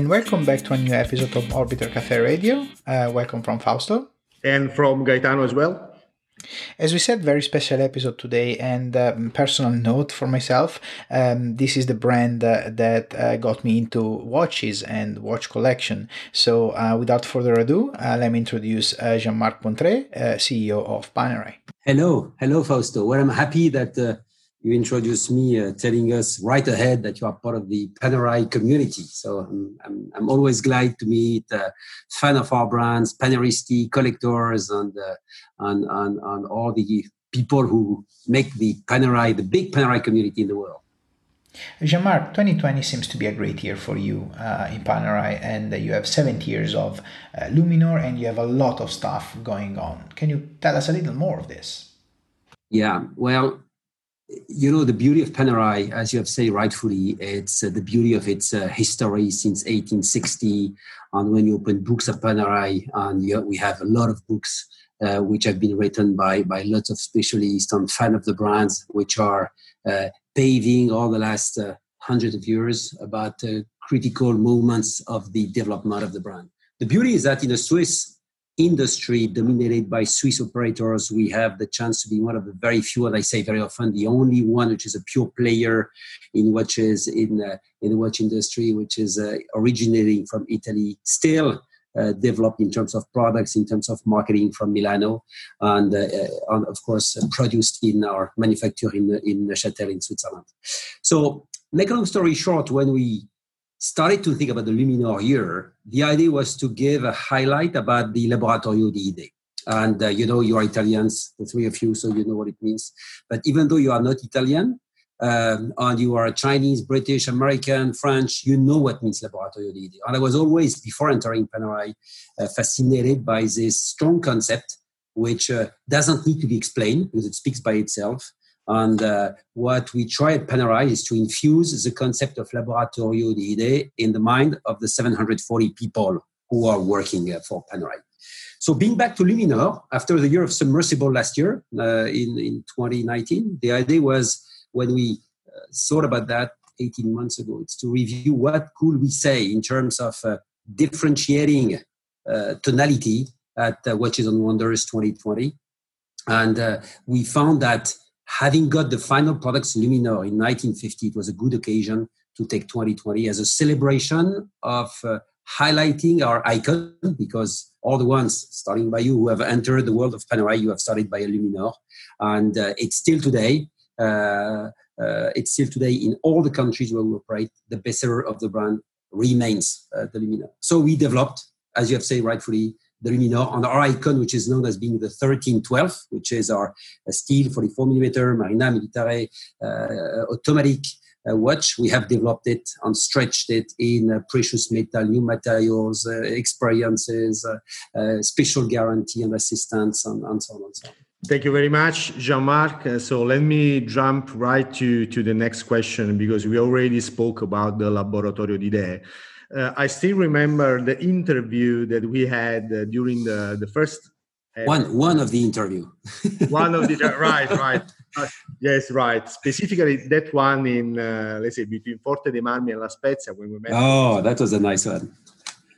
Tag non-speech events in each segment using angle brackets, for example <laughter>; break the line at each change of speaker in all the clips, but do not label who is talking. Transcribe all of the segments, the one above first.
and welcome back to a new episode of Orbiter Cafe Radio. Uh, welcome from Fausto.
And from Gaetano as well.
As we said, very special episode today, and um, personal note for myself. Um, this is the brand uh, that uh, got me into watches and watch collection. So, uh, without further ado, uh, let me introduce uh, Jean-Marc Pontroué, uh, CEO of Panerai.
Hello, hello, Fausto. Well, I'm happy that you introduced me uh, telling us right ahead that you are part of the Panerai community. So I'm, I'm, I'm always glad to meet uh, fan of our brands, Paneristi, collectors, and, uh, and, and, and all the people who make the Panerai, the big Panerai community in the world.
Jean-Marc, 2020 seems to be a great year for you uh, in Panerai, and you have 70 years of uh, Luminor, and you have a lot of stuff going on. Can you tell us a little more of this?
Yeah, well, you know the beauty of Panerai, as you have said rightfully, it's uh, the beauty of its uh, history since 1860. And when you open books of Panerai, and you, we have a lot of books uh, which have been written by by lots of specialists and fan of the brands, which are uh, paving all the last uh, hundred of years about uh, critical moments of the development of the brand. The beauty is that in a Swiss industry dominated by Swiss operators, we have the chance to be one of the very few, and I say very often, the only one which is a pure player in watches in uh, in the watch industry, which is uh, originating from Italy, still. Uh, developed in terms of products, in terms of marketing from Milano, and, uh, and of course uh, produced in our manufacture in in Neuchâtel in Switzerland. So, make a long story short, when we started to think about the Luminor year, the idea was to give a highlight about the Laboratorio di Idee. And uh, you know, you are Italians, the three of you, so you know what it means. But even though you are not Italian, um, and you are Chinese, British, American, French, you know what means Laboratorio di Idee. And I was always, before entering Panerai, uh, fascinated by this strong concept, which uh, doesn't need to be explained because it speaks by itself. And uh, what we try at Panerai is to infuse the concept of Laboratorio Idee in the mind of the 740 people who are working uh, for Panerai. So being back to Luminor, after the year of submersible last year uh, in, in 2019, the idea was when we uh, thought about that 18 months ago, it's to review what could we say in terms of uh, differentiating uh, tonality at Watches and Wonders 2020. And we found that having got the final products Luminor in 1950, it was a good occasion to take 2020 as a celebration of uh, highlighting our icon because all the ones, starting by you, who have entered the world of Panerai, you have started by Luminor. And uh, it's still today, uh, uh, it's still today in all the countries where we operate, the bestseller of the brand remains uh, the Luminor. So we developed, as you have said rightfully, the Luminor on our icon, which is known as being the 1312, which is our uh, steel 44 millimeter Marina Militare uh, automatic uh, watch. We have developed it and stretched it in uh, precious metal, new materials, uh, experiences, uh, special guarantee and assistance, and, and, so on and so on.
Thank you very much, Jean-Marc. so let me jump right to, to the next question because we already spoke about the Laboratorio di Idee. Uh, I still remember the interview that we had uh, during the, the first.
Uh, one one of the interview. <laughs>
one of the <laughs> right right uh, yes right specifically that one in uh, let's say between Forte dei Marmi and La Spezia when we met.
Oh, that was a nice one.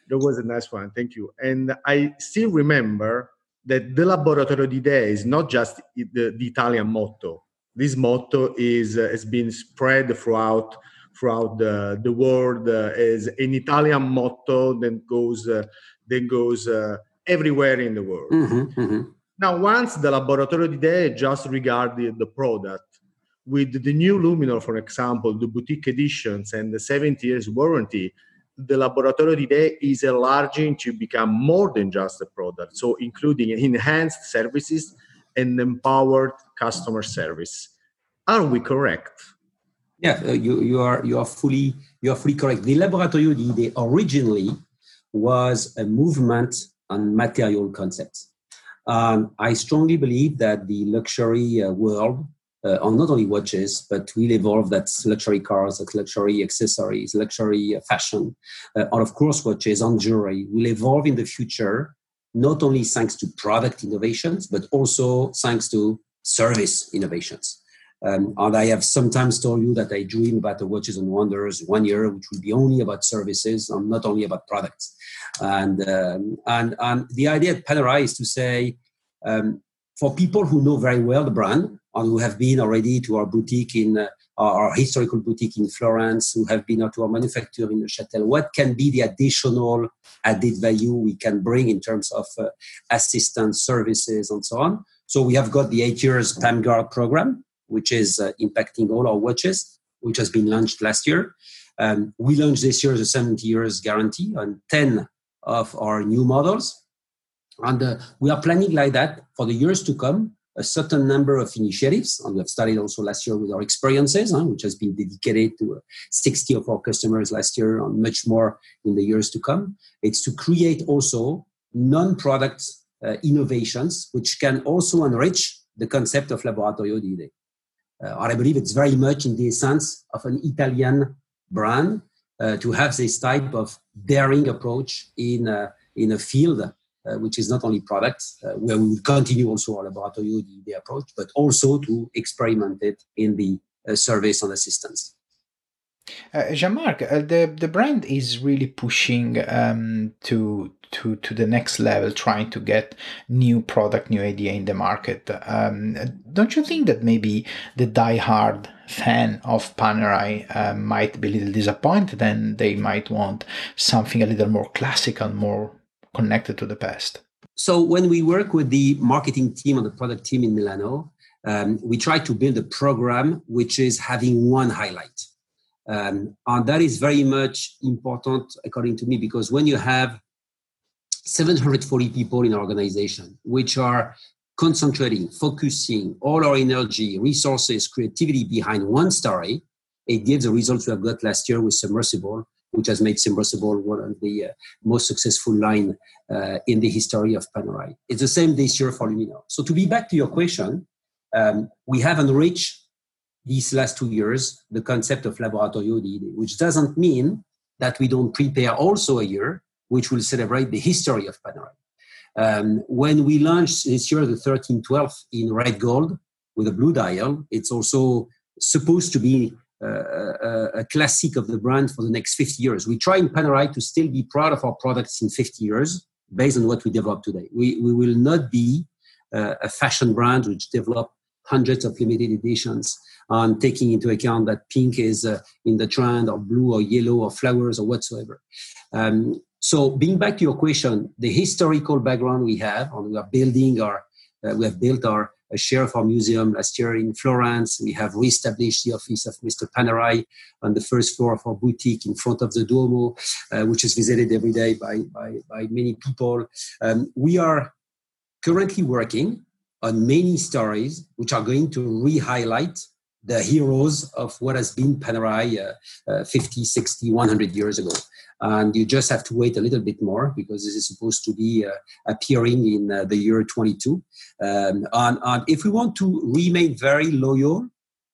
That was a nice one. Thank you. And I still remember that the Laboratorio di Idee is not just the, the Italian motto. This motto is uh, has been spread throughout throughout the, the world uh, as an Italian motto that goes uh, that goes uh, everywhere in the world. Mm-hmm, mm-hmm. Now, once the Laboratorio di Idee just regarded the product, with the new Luminor, for example, the boutique editions and the 70 years warranty, the Laboratorio di Idee is enlarging to become more than just a product, so including enhanced services and empowered customer service. Are we correct?
Yeah, uh, you, you are you are fully you are fully correct. The Laboratorio di originally was a movement on material concepts. Um, I strongly believe that the luxury uh, world, uh, on not only watches, but will evolve. That's luxury cars, that's luxury accessories, luxury uh, fashion, uh, and of course watches and jewelry will evolve in the future. Not only thanks to product innovations, but also thanks to service innovations. Um, and I have sometimes told you that I dream about the Watches and Wonders one year, which will be only about services and not only about products. And um, and and the idea at Panerai is to say, um, for people who know very well the brand and who have been already to our boutique in uh, our historical boutique in Florence, who have been to our manufacturer in Neuchâtel, what can be the additional added value we can bring in terms of uh, assistance services and so on. So we have got the eight years PAMGuard program, which is uh, impacting all our watches, which has been launched last year. Um, we launched this year the 70 years guarantee on 10 of our new models. And uh, we are planning like that for the years to come a certain number of initiatives, and we have started also last year with our experiences, huh, which has been dedicated to uh, 60 of our customers last year, and much more in the years to come. It's to create also non-product uh, innovations, which can also enrich the concept of Laboratorio di. Uh, I believe it's very much in the essence of an Italian brand uh, to have this type of daring approach in, uh, in a field uh, which is not only products, uh, where we will continue also our laboratory the, approach, but also to experiment it in the uh, service and assistance.
Uh, Jean-Marc, uh, the the brand is really pushing um, to to to the next level, trying to get new product, new idea in the market. Um, don't you think that maybe the die-hard fan of Panerai uh, might be a little disappointed, and they might want something a little more classical, more connected to the past?
So when we work with the marketing team and the product team in Milano, um, we try to build a program which is having one highlight. Um, and that is very much important, according to me, because when you have 740 people in an organization, which are concentrating, focusing all our energy, resources, creativity behind one story, it gives the results we have got last year with Submersible, which has made Submersible one of the uh, most successful line uh, in the history of Panerai. It's the same this year for Luminor. So to be back to your question, um, we have enriched these last two years the concept of Laboratorio which doesn't mean that we don't prepare also a year which will celebrate the history of Panerai. Um, when we launched this year the 1312 in red gold with a blue dial, it's also supposed to be uh, a classic of the brand for the next 50 years. We try in Panerai to still be proud of our products in 50 years based on what we develop today. We, we will not be uh, a fashion brand which develop hundreds of limited editions on taking into account that pink is uh, in the trend or blue or yellow or flowers or whatsoever. Um, so being back to your question, the historical background we have, and we are building our, uh, we have built our a share of our museum last year in Florence. We have reestablished the office of Mr. Panerai on the first floor of our boutique in front of the Duomo, uh, which is visited every day by, by, by many people. Um, we are currently working on many stories which are going to re-highlight the heroes of what has been Panerai uh, uh, 50, 60, 100 years ago. And you just have to wait a little bit more because this is supposed to be uh, appearing in uh, the year 22 um, and, and, if we want to remain very loyal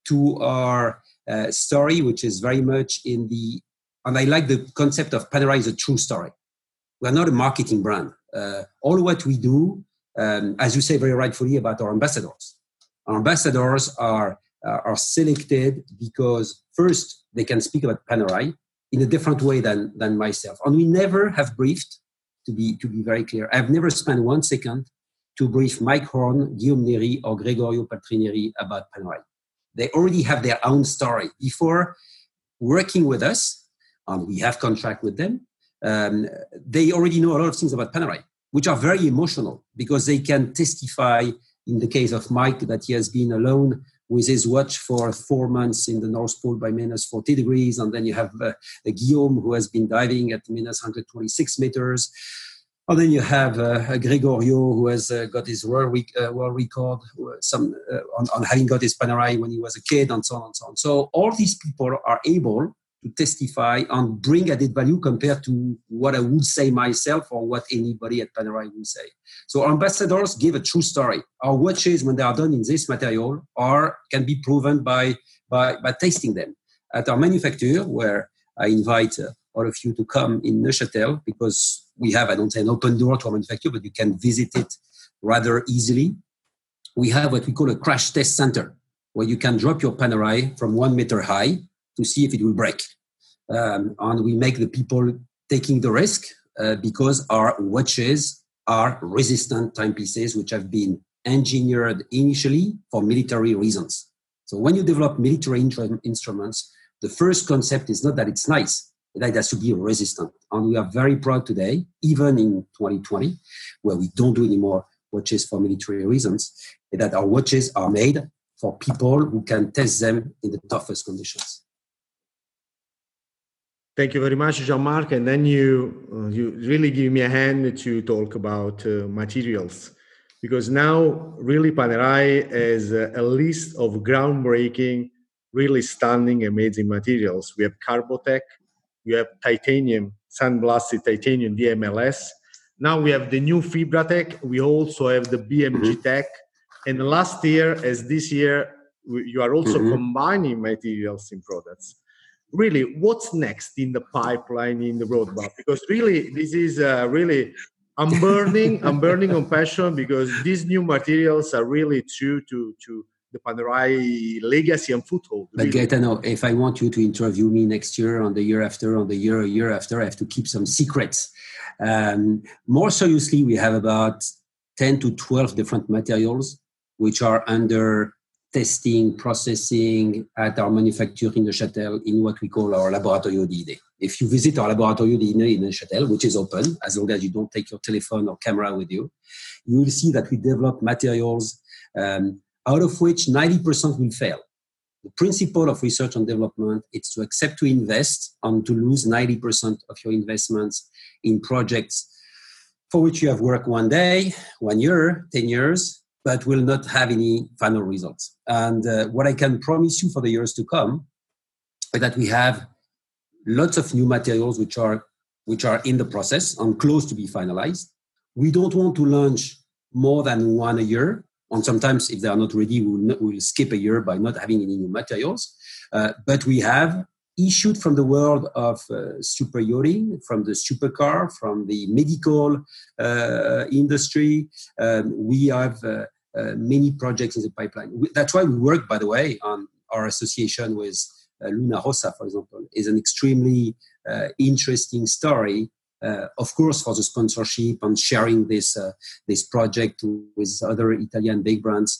to our uh, story which is very much in the and i like the concept of panerai is a true story. We're not a marketing brand. Uh, all what we do um, as you say very rightfully about our ambassadors our ambassadors are uh, are selected because first they can speak about panerai in a different way than than myself. And we never have briefed, to be to be very clear. I've never spent one second to brief Mike Horn, Guillaume Néry, or Gregorio Paltrinieri about Panerai. They already have their own story before working with us, and we have contract with them. Um, they already know a lot of things about Panerai, which are very emotional because they can testify. In the case of Mike, that he has been alone with his watch for four months in the North Pole by minus 40 degrees. And then you have uh, Guillaume, who has been diving at minus 126 meters. And then you have uh, Gregorio, who has uh, got his world, re- uh, world record uh, some, uh, on, on, having got his Panerai when he was a kid, and so on and so on. So all these people are able to testify and bring added value compared to what I would say myself or what anybody at Panerai would say. So ambassadors give a true story. Our watches, when they are done in this material, are can be proven by by, by tasting them at our manufacturer, where I invite uh, all of you to come in Neuchâtel because we have, I don't say an open door to our manufacturer, but you can visit it rather easily. We have what we call a crash test center where you can drop your Panerai from one meter high to see if it will break. Um, and we make the people taking the risk uh, because our watches are resistant timepieces which have been engineered initially for military reasons. So when you develop military instruments, the first concept is not that it's nice, that it has to be resistant. And we are very proud today, even in 2020, where we don't do anymore watches for military reasons, that our watches are made for people who can test them in the toughest conditions.
Thank you very much, Jean-Marc. And then you uh, you really give me a hand to talk about uh, materials, because now really Panerai has a, a list of groundbreaking, really stunning, amazing materials. We have Carbotech, we have titanium, sandblasted titanium DMLS. Now we have the new Fibratech. We also have the BMG mm-hmm. Tech. And last year, as this year, you are also mm-hmm. combining materials in products really what's next in the pipeline in the roadmap because really this is uh, really i'm burning i'm burning on passion because these new materials are really true to to the Panerai legacy and foothold.
But really. Gaetano, if I want you to interview me next year, on the year after, on the year a year after, I have to keep some secrets. Um, more seriously, we have about 10 to 12 different materials which are under testing, processing at our manufacturer in the Neuchâtel in what we call our Laboratorio d'Idées. If you visit our Laboratorio d'Idées in Neuchâtel, which is open as long as you don't take your telephone or camera with you, you will see that we develop materials um, out of which 90% will fail. The principle of research and development is to accept to invest and to lose 90% of your investments in projects for which you have worked one day, one year, 10 years, but will not have any final results. And uh, what I can promise you for the years to come is that we have lots of new materials which are which are in the process and close to be finalized. We don't want to launch more than one a year. And sometimes, if they are not ready, we'll, not, we'll skip a year by not having any new materials. Uh, but we have issued from the world of uh, super yachting, from the supercar, from the medical uh, industry. Um, we have uh, many projects in the pipeline. That's why we work, by the way, on our association with uh, Luna Rossa, for example, is an extremely uh, interesting story. of course, for the sponsorship and sharing this this project with other Italian big brands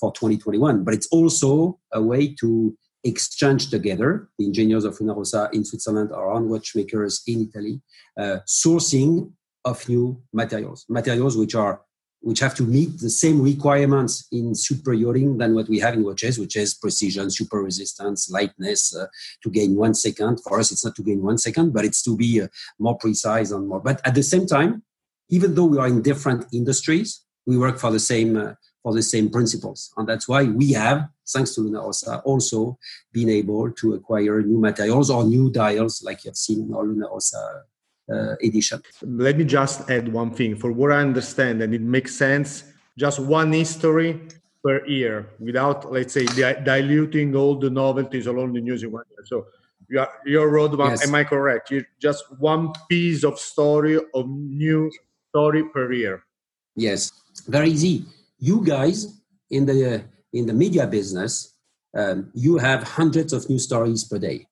for 2021, but it's also a way to exchange together the engineers of Luna Rossa in Switzerland, our own watchmakers in Italy, uh, sourcing of new materials, materials which are which have to meet the same requirements in super yachting than what we have in watches, which is precision, super resistance, lightness, uh, to gain one second. For us, it's not to gain one second, but it's to be uh, more precise and more. But at the same time, even though we are in different industries, we work for the same uh, for the same principles, and that's why we have, thanks to Luna Rossa, also been able to acquire new materials or new dials, like you have seen in our Luna uh, edition.
Let me just add one thing. For what I understand, and it makes sense, just one history per year without, let's say, di- diluting all the novelties along the news in one year. So your, your roadmap, yes. am I correct? You just one piece of story of new story per year.
Yes, very easy. You guys in the in the media business, um, you have hundreds of new stories per day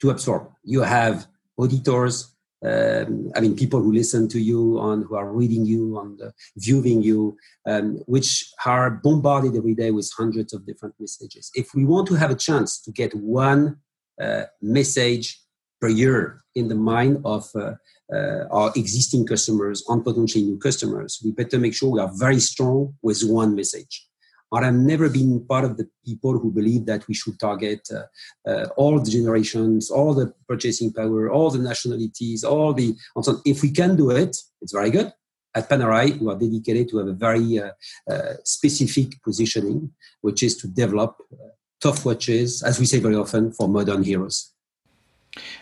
to absorb. You have auditors, um, I mean, people who listen to you and who are reading you and uh, viewing you, um, which are bombarded every day with hundreds of different messages. If we want to have a chance to get one uh, message per year in the mind of uh, uh our existing customers and potentially new customers, we better make sure we are very strong with one message. But I've never been part of the people who believe that we should target uh, uh, all the generations, all the purchasing power, all the nationalities, all the. And So if we can do it, it's very good. At Panerai, we are dedicated to have a very uh, uh specific positioning, which is to develop uh, tough watches, as we say very often, for modern heroes.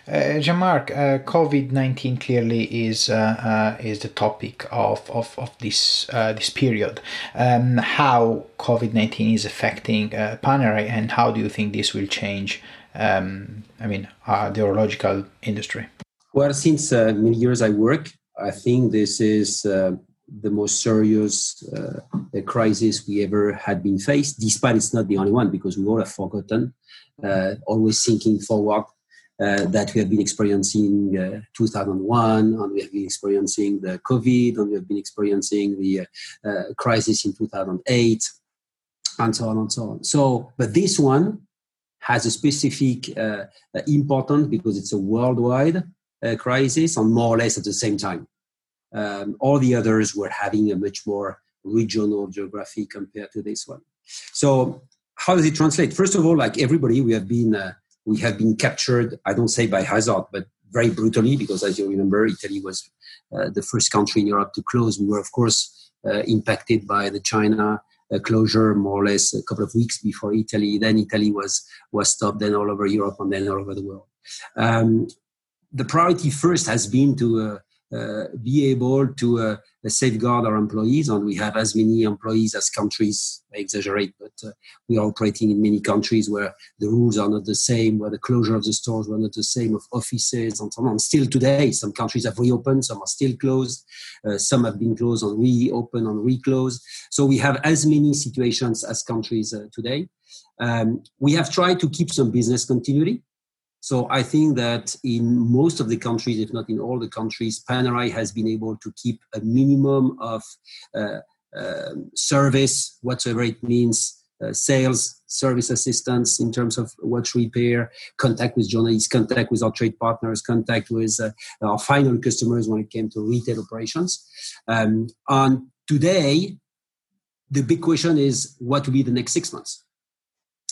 Uh, Jean-Marc, uh, COVID-19 clearly is uh, uh, is the topic of, of, of this uh, this period. Um, how COVID-19 is affecting uh, Panerai and how do you think this will change, um, I mean, the horological industry?
Well, since many years I work, I think this is the most serious crisis we ever had been faced, despite it's not the only one because we all have forgotten, always thinking forward. Uh, that we have been experiencing uh, 2001, and we have been experiencing the COVID, and we have been experiencing the uh, crisis in 2008, and so on and so on. So, but this one has a specific uh, importance because it's a worldwide crisis, and more or less at the same time. Um, all the others were having a much more regional geography compared to this one. So how does it translate? First of all, like everybody, we have been uh, we have been captured. I don't say by hazard, but very brutally, because as you remember, Italy was uh, the first country in Europe to close. We were, of course, uh, impacted by the China uh, closure more or less a couple of weeks before Italy. Then Italy was was stopped. Then all over Europe, and then all over the world. Um, the priority first has been to uh, be able to uh, safeguard our employees. And we have as many employees as countries. I exaggerate, but uh, we are operating in many countries where the rules are not the same, where the closure of the stores were not the same, of offices and so on. Still today, some countries have reopened, some are still closed, uh, some have been closed and reopened and reclosed. So we have as many situations as countries uh, today. Um, we have tried to keep some business continuity. So I think that in most of the countries, if not in all the countries, Panerai has been able to keep a minimum of uh, uh, service, whatever it means, uh, sales, service assistance in terms of watch repair, contact with journalists, contact with our trade partners, contact with uh, our final customers when it came to retail operations. Um, and today, the big question is what will be the next six months?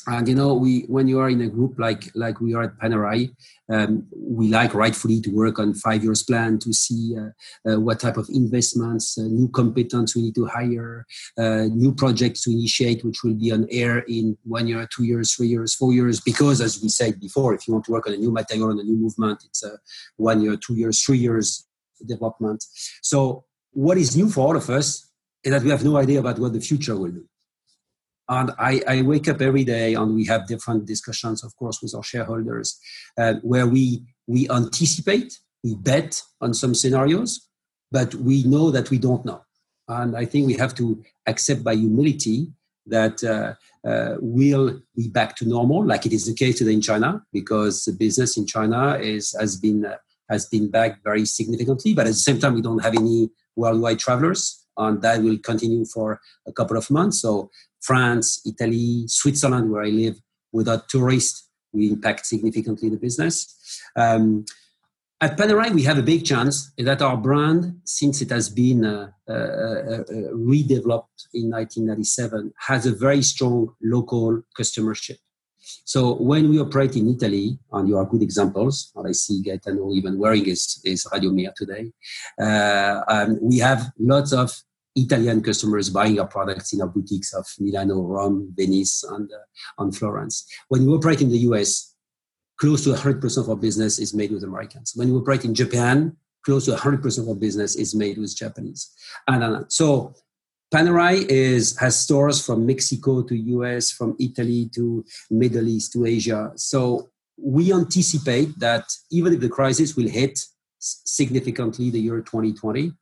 And you know we when you are in a group like like we are at panerai um, we like rightfully to work on five years plan to see uh, uh, what type of investments uh, new competence we need to hire uh, new projects to initiate which will be on air in one year two years three years four years. Because as we said before if you want to work on a new material on a new movement it's a one year two years three years development. So what is new for all of us is that we have no idea about what the future will be and I, I, wake up every day and we have different discussions, of course, with our shareholders, uh, where we, we anticipate, we bet on some scenarios, but we know that we don't know. And I think we have to accept by humility that uh, uh, we'll be back to normal, like it is the case today in China, because the business in China is, has, been, uh, has been back very significantly. But at the same time, we don't have any worldwide travelers and that will continue for a couple of months. So France, Italy, Switzerland, where I live, without tourists, we impact significantly the business. Um, at Panerai, we have a big chance that our brand, since it has been uh, uh, uh, redeveloped in 1997, has a very strong local customership. So when we operate in Italy, and you are good examples, and I see Gaetano even wearing his, his Radiomir today, uh, um, we have lots of Italian customers buying our products in our boutiques of Milano, Rome, Venice, and, uh, and Florence. When we operate in the US, close to 100% of our business is made with Americans. When we operate in Japan, close to 100% of our business is made with Japanese. And, and so Panerai is has stores from Mexico to US, from Italy to Middle East to Asia. So we anticipate that even if the crisis will hit significantly the year 2020,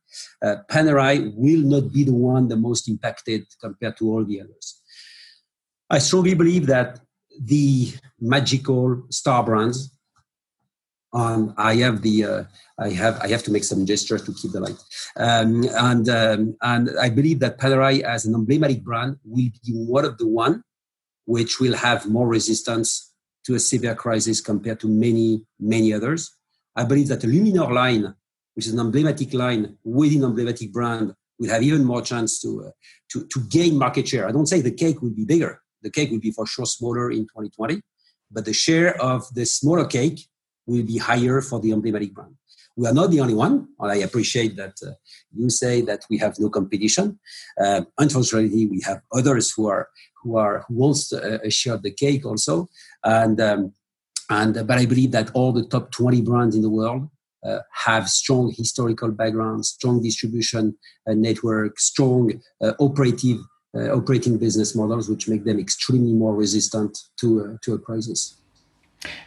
uh, Panerai will not be the one the most impacted compared to all the others. I strongly believe that the magical star brands, um, I have the uh, I have I have to make some gestures to keep the light, um, and um, and I believe that Panerai as an emblematic brand will be one of the one which will have more resistance to a severe crisis compared to many many others. I believe that the Luminor line which is an emblematic line within an emblematic brand, will have even more chance to, uh, to, to gain market share. I don't say the cake will be bigger. The cake will be for sure smaller in 2020, but the share of the smaller cake will be higher for the emblematic brand. We are not the only one, and I appreciate that uh, you say that we have no competition. Uh, unfortunately, we have others who are who are who wants to, uh, share the cake also, and um, and but I believe that all the top 20 brands in the world uh, have strong historical background, strong distribution uh, network, strong uh, operative operating business models, which make them extremely more resistant to to a crisis.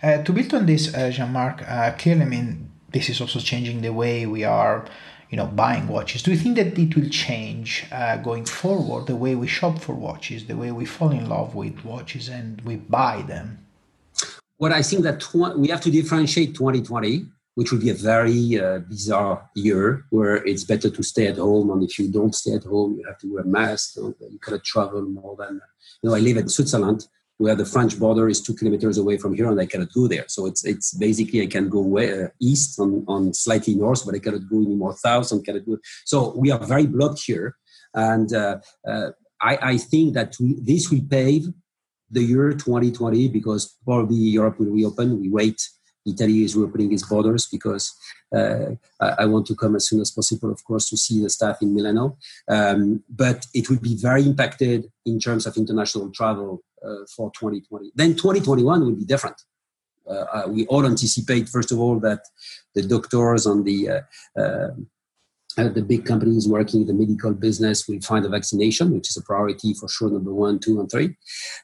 to build on this, Jean-Marc, clearly, I mean, this is also changing the way we are you know buying watches. Do you think that it will change uh, going forward the way we shop for watches, the way we fall in love with watches and we buy them?
Well, I think that tw- we have to differentiate 2020 which will be a very uh, bizarre year where it's better to stay at home. And if you don't stay at home, you have to wear a mask. You, you cannot travel more than, you know, I live in Switzerland where the French border is two kilometers away from here and I cannot go there. So it's, it's basically, I can go way, uh, east on, on slightly north, but I cannot go any more south and cannot go. So we are very blocked here. And uh, uh I, I think that we, this will pave the year 2020 because probably Europe will reopen. We wait Italy is reopening its borders because uh, I want to come as soon as possible, of course, to see the staff in Milano. Um, but it will be very impacted in terms of international travel uh, for 2020. Then 2021 will be different. Uh, uh, we all anticipate, first of all, that the doctors on the uh, the big companies working in the medical business will find a vaccination, which is a priority for sure, number one, two, and three.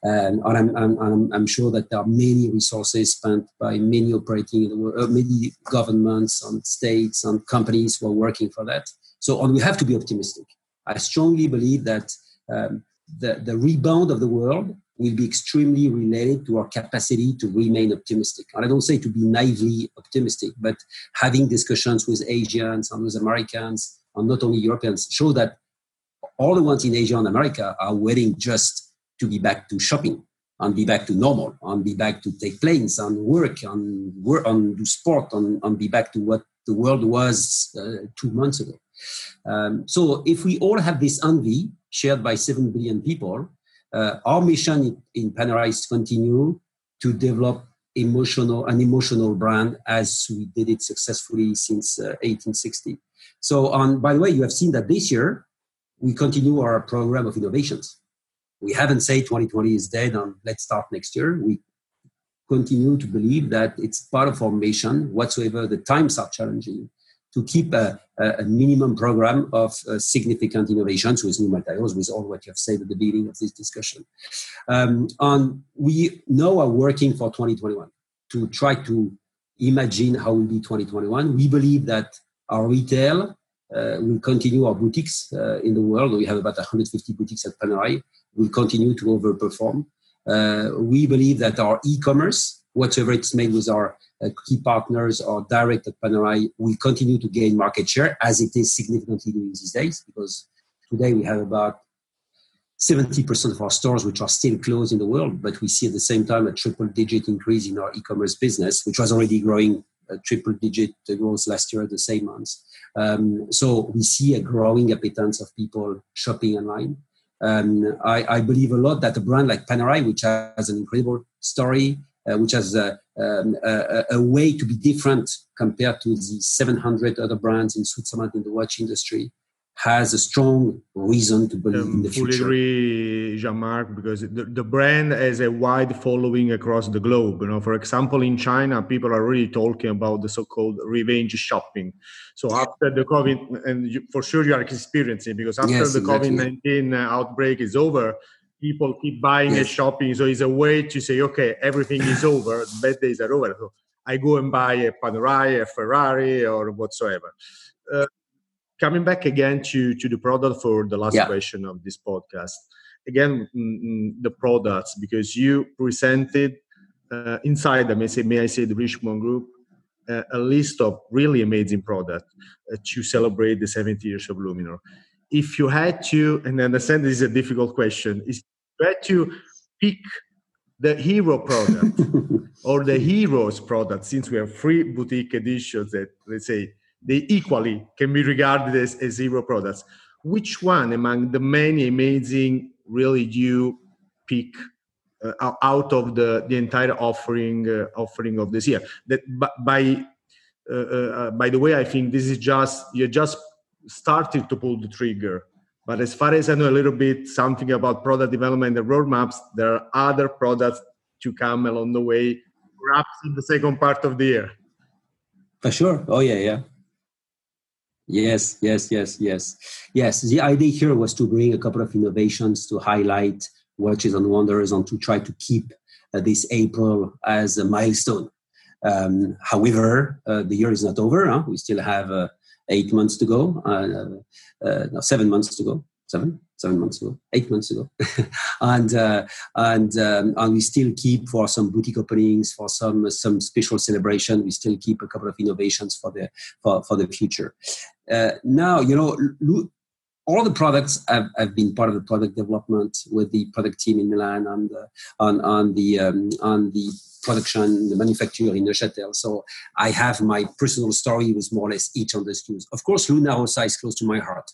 And, I'm, I'm, I'm, I'm sure that there are many resources spent by many operating in the world, uh, many governments and states and companies who are working for that. So on, we have to be optimistic. I strongly believe that um, the, the rebound of the world will be extremely related to our capacity to remain optimistic. And I don't say to be naively optimistic, but having discussions with Asians and with Americans, and not only Europeans, show that all the ones in Asia and America are waiting just to be back to shopping and be back to normal and be back to take planes and work and work and do sport and, and be back to what the world was uh, two months ago. Um, so if we all have this envy shared by 7 billion people, uh, our mission in, Panerai is to continue to develop emotional an emotional brand as we did it successfully since uh, 1860. So, on by the way, you have seen that this year we continue our program of innovations. We haven't said 2020 is dead and let's start next year. We continue to believe that it's part of our mission, whatsoever the times are challenging, to keep a, a minimum program of uh, significant innovations with new materials, with all what you have said at the beginning of this discussion. Um, and we now are working for 2021 to try to imagine how will be 2021. We believe that our retail uh, will continue our boutiques uh, in the world. We have about 150 boutiques at Panerai. Will continue to overperform. Uh, we believe that our e-commerce, whatever it's made with our uh, key partners or direct at Panerai will continue to gain market share as it is significantly doing these days because today we have about 70% of our stores which are still closed in the world, but we see at the same time a triple digit increase in our e-commerce business, which was already growing a triple digit growth last year at the same months. Um, so we see a growing appetite of people shopping online. Um, I, I, believe a lot that a brand like Panerai, which has an incredible story, which has a, um, a, a, way to be different compared to the 700 other brands in Switzerland in the watch industry has a strong reason to believe um, in the
fully
future.
agree, Jean-Marc, because the, the brand has a wide following across the globe. You know, for example, in China, people are really talking about the so-called revenge shopping. So after the COVID, and you, for sure you are experiencing because after yes, the exactly. COVID-19 outbreak is over, people keep buying yes. and shopping. So it's a way to say, okay, everything is over, bad days are over. So I go and buy a Panerai, a Ferrari, or whatsoever. Uh, coming back again to, to the product for the last yeah. question of this podcast. Again, mm, mm, the products, because you presented uh, inside the, may, say, may I say, the Richemont Group, uh, a list of really amazing products uh, to celebrate the 70 years of Luminor if you had to, and I understand this is a difficult question, is you to pick the hero product <laughs> or the heroes product, since we have three boutique editions that let's say they equally can be regarded as, as hero products. Which one among the many amazing really you pick uh, out of the, the entire offering uh, offering of this year? That by uh, uh, uh, by the way, I think this is just you just started to pull the trigger. But as far as I know a little bit something about product development and roadmaps, there are other products to come along the way, perhaps in the second part of the year.
For sure. Oh yeah, yeah. Yes, yes, yes, yes. Yes, the idea here was to bring a couple of innovations to highlight watches and wonders and to try to keep uh, this April as a milestone. Um, however, uh, the year is not over. Huh? We still have uh, eight months to go, uh, uh, no, seven months to go, seven, seven months ago, eight months ago, <laughs> and uh, and um, and we still keep for some boutique openings, for some some special celebration. We still keep a couple of innovations for the for, for the future. Uh, now, you know, all the products have, have been part of the product development with the product team in Milan and uh, on on the um, on the production, the manufacturer in Neuchâtel. So I have my personal story with more or less each of the SKUs. Of course, Luna Rossa is close to my heart.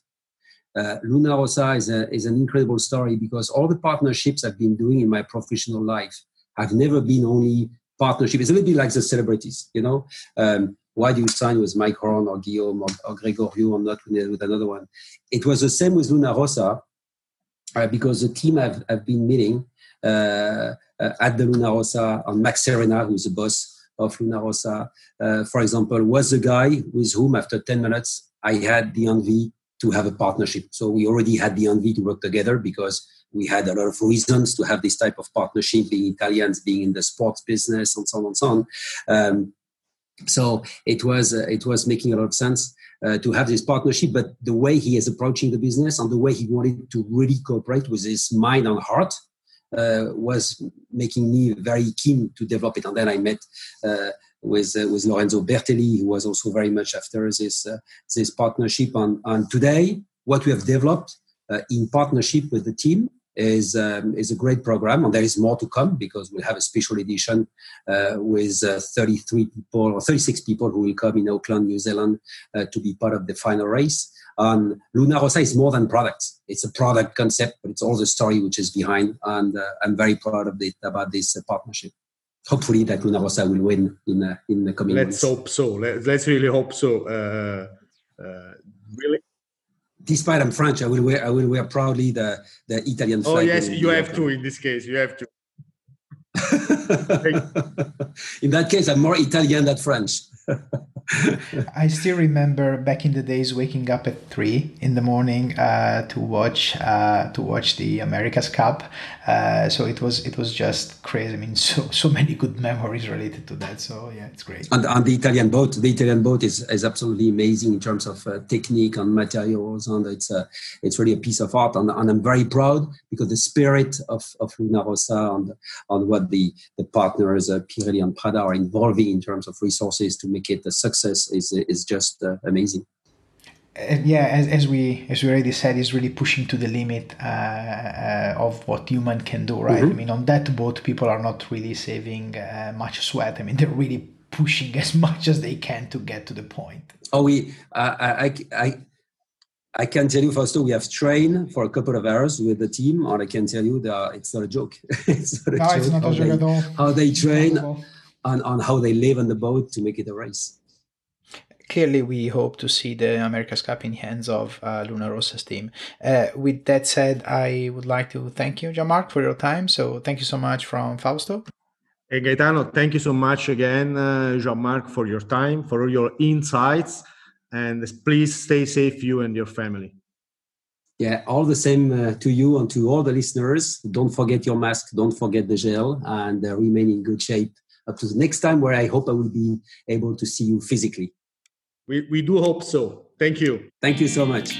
Uh, Luna Rossa is, a, is an incredible story because all the partnerships I've been doing in my professional life have never been only partnership. It's a little bit like the celebrities, you know. Um, why do you sign with Mike Horn or Guillaume or, or Gregorio or not with, another one? It was the same with Luna Rossa uh, because the team have, have been meeting uh, uh, at the Luna Rossa on Max Sirena, who's the boss of Luna Rossa, uh, for example, was the guy with whom after 10 minutes I had the envy to have a partnership. So we already had the envy to work together because we had a lot of reasons to have this type of partnership, being Italians, being in the sports business, and so on and so on. Um, so it was uh, it was making a lot of sense uh, to have this partnership. But the way he is approaching the business and the way he wanted to really cooperate with his mind and heart uh, was making me very keen to develop it. And then I met uh, with uh, with Lorenzo Bertelli, who was also very much after this uh, this partnership. And, and today, what we have developed in partnership with the team is um, is a great program, and there is more to come because we'll have a special edition uh, with uh, 33 people or 36 people who will come in Auckland, New Zealand, uh, to be part of the final race. And Luna Rossa is more than products; it's a product concept, but it's all the story which is behind. And uh, I'm very proud of it about this uh, partnership. Hopefully, that Luna Rossa will win in uh, in the coming.
Let's
months.
hope so. Let's, let's really hope so. really
despite I'm French, I will wear I will wear proudly the the Italian
oh, flag. Oh yes, you have to in this case. You have to. <laughs>
in that case, I'm more Italian than French. <laughs>
I still remember back in the days waking up at three in the morning uh, to watch uh, to watch the America's Cup. Uh, so it was it was just crazy. I mean, <laughs> so so many good memories related to that. So yeah, it's great.
And, and the Italian boat, the Italian boat is, is absolutely amazing in terms of uh, technique and materials, and it's uh, it's really a piece of art. And, and I'm very proud because the spirit of of Luna Rossa and on what the the partners uh, Pirelli and Prada are involving in terms of resources to make it a success is is just uh, amazing.
Uh, yeah, as, as we as we already said, is really pushing to the limit uh, uh, of what human can do. Right? Mm-hmm. I mean, on that boat, people are not really saving uh, much sweat. I mean, <laughs> they're really pushing as much as they can to get to the point.
Oh, we I I. I can tell you, Fausto, we have trained for a couple of hours with the team, and I can tell you that it's not a joke. <laughs>
it's not a no, joke. It's not a joke
they,
at all.
How they train and on how they live on the boat to make it a race
clearly we hope to see the America's Cup in the hands of uh, Luna Rossa's team. Uh, with that said, I would like to thank you, Jean-Marc, for your time. So thank you so much from Fausto.
Hey, Gaetano, thank you so much again, uh, Jean-Marc, for your time, for all your insights. And please stay safe, you and your family.
Yeah, all the same uh, to you and to all the listeners. Don't forget your mask, don't forget the gel, and uh, remain in good shape up to the next time where I hope I will be able to see you physically.
We, we do hope so. Thank you.
Thank you so much.